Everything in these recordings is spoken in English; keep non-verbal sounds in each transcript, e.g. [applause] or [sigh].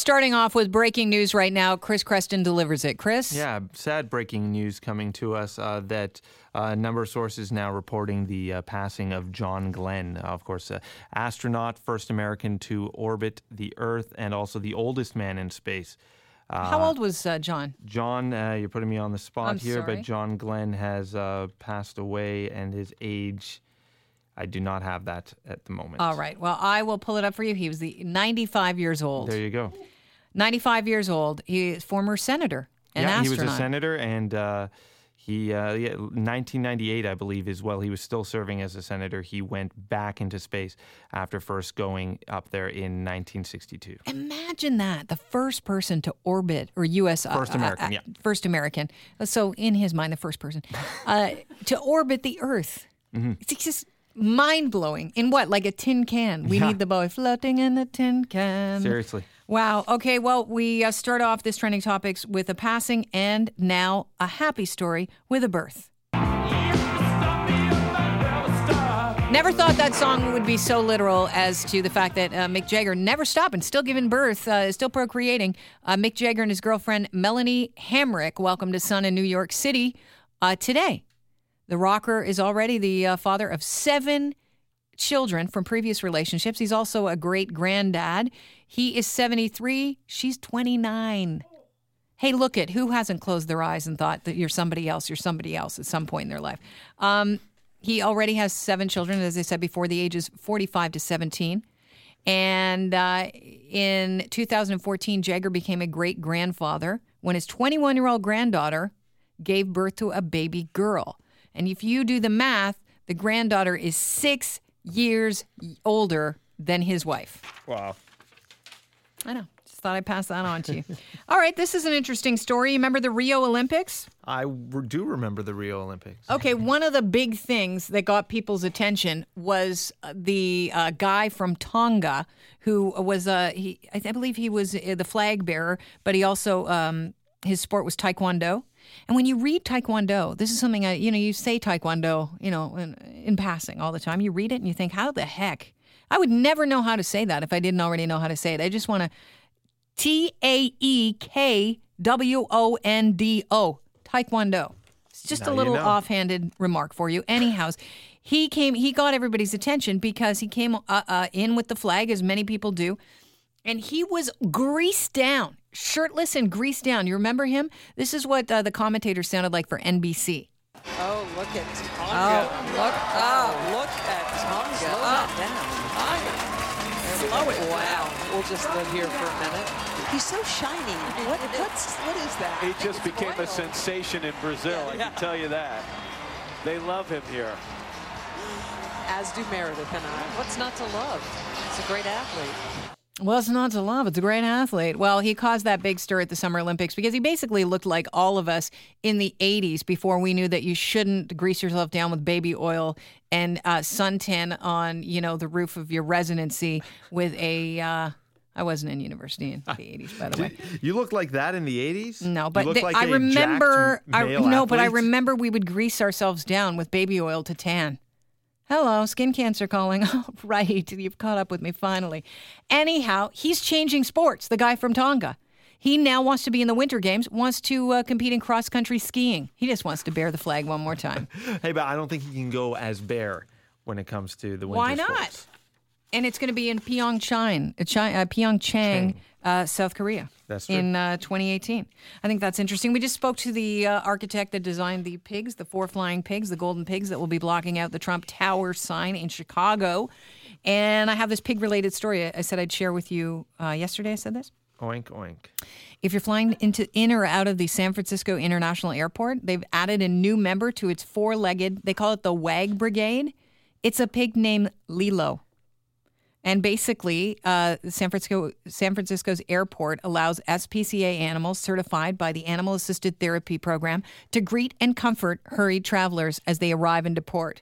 starting off with breaking news right now. Chris Creston delivers it. Chris? Yeah, sad breaking news coming to us uh, that uh, a number of sources now reporting the uh, passing of John Glenn, uh, of course, uh, astronaut, first American to orbit the Earth, and also the oldest man in space. How old was uh, John? John, uh, you're putting me on the spot I'm here, sorry. but John Glenn has uh, passed away, and his age, I do not have that at the moment. All right. Well, I will pull it up for you. He was the 95 years old. There you go. 95 years old. He is former senator and yeah, astronaut. he was a senator, and uh, he, uh, yeah, 1998, I believe, is well. He was still serving as a senator. He went back into space after first going up there in 1962. Imagine that. The first person to orbit, or U.S. uh, First uh, American, uh, yeah. First American. So, in his mind, the first person uh, to orbit the Earth. Mm-hmm. It's just mind blowing. In what? Like a tin can. We Yeah. need the boy floating in a tin can. Seriously. Wow. Okay. Well, we uh, start off this trending topics with a passing and now a happy story with a birth. Never thought that song would be so literal as to the fact that uh, Mick Jagger never stopped and still giving birth, uh, still procreating. Uh, Mick Jagger and his girlfriend Melanie Hamrick welcomed a son in New York City uh, today. The rocker is already the uh, father of seven children from previous relationships. He's also a great granddad. He is 73, she's 29. Hey, look at who hasn't closed their eyes and thought that you're somebody else, you're somebody else at some point in their life. Um, he already has seven children, as I said before, the ages 45 to 17. And uh, in 2014, Jagger became a great grandfather when his 21 year old granddaughter gave birth to a baby girl. And if you do the math, the granddaughter is six years older than his wife. Wow. I know. Just thought I'd pass that on to you. [laughs] All right, this is an interesting story. You remember the Rio Olympics? I do remember the Rio Olympics. Okay, [laughs] one of the big things that got people's attention was uh, the uh, guy from Tonga who was uh, he I believe he was uh, the flag bearer, but he also um, his sport was taekwondo. And when you read taekwondo, this is something I you know you say taekwondo you know in, in passing all the time. You read it and you think, how the heck? I would never know how to say that if I didn't already know how to say it. I just want to T A E K W O N D O. Taekwondo. It's just Now a you little know. offhanded remark for you. Anyhow, he came. He got everybody's attention because he came uh, uh, in with the flag, as many people do, and he was greased down, shirtless and greased down. You remember him? This is what uh, the commentator sounded like for NBC. Oh, look at Tonga. Oh, look! Oh, look at Tonga. Slow that down. Slow it Wow. We'll just live here for a minute. He's so shiny. What, what's, what is that? I He just became oil. a sensation in Brazil, I can tell you that. They love him here. As do Meredith and I. What's not to love? He's a great athlete. What's not to love? It's a great athlete. Well, he caused that big stir at the Summer Olympics because he basically looked like all of us in the 80s before we knew that you shouldn't grease yourself down with baby oil and uh, suntan on, you know, the roof of your residency with a. Uh, I wasn't in university in the [laughs] 80s, by the way. You looked like that in the 80s? No, but the- like I remember. I, no, but I remember we would grease ourselves down with baby oil to tan. Hello, skin cancer calling. [laughs] Oh, right, you've caught up with me finally. Anyhow, he's changing sports. The guy from Tonga. He now wants to be in the Winter Games. Wants to uh, compete in cross country skiing. He just wants to bear the flag one more time. [laughs] Hey, but I don't think he can go as bare when it comes to the winter games. Why not? sports. And it's going to be in Pyeongchang, uh, uh, Pyeongchang, uh, South Korea. That's true. In uh, 2018. I think that's interesting. We just spoke to the uh, architect that designed the pigs, the four flying pigs, the golden pigs that will be blocking out the Trump Tower sign in Chicago. And I have this pig related story I- said I'd share with you uh, yesterday. I said this. Oink, oink. If you're flying into in or out of the San Francisco International Airport, they've added a new member to its four-legged. They call it the WAG Brigade. It's a pig named LiLou. And basically, uh, San Francisco San Francisco's airport allows SPCA animals certified by the Animal Assisted Therapy Program to greet and comfort hurried travelers as they arrive and deport,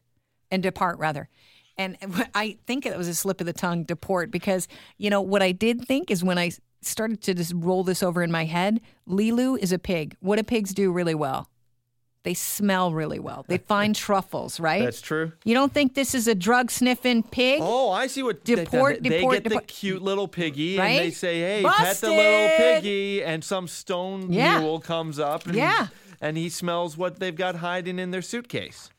and depart rather. And [laughs] I think it was a slip of the tongue, deport, because you know what I did think is when I started to just roll this over in my head, LiLou is a pig. What do pigs do really well? They smell really well. They find [laughs] truffles, right? That's true. You don't think this is a drug sniffing pig? Oh, I see what Deport- they, they deport- get the cute little piggy Right? and they say, "Hey, pet the little piggy," and some stone Yeah. mule comes up and, Yeah. and he smells what they've got hiding in their suitcase.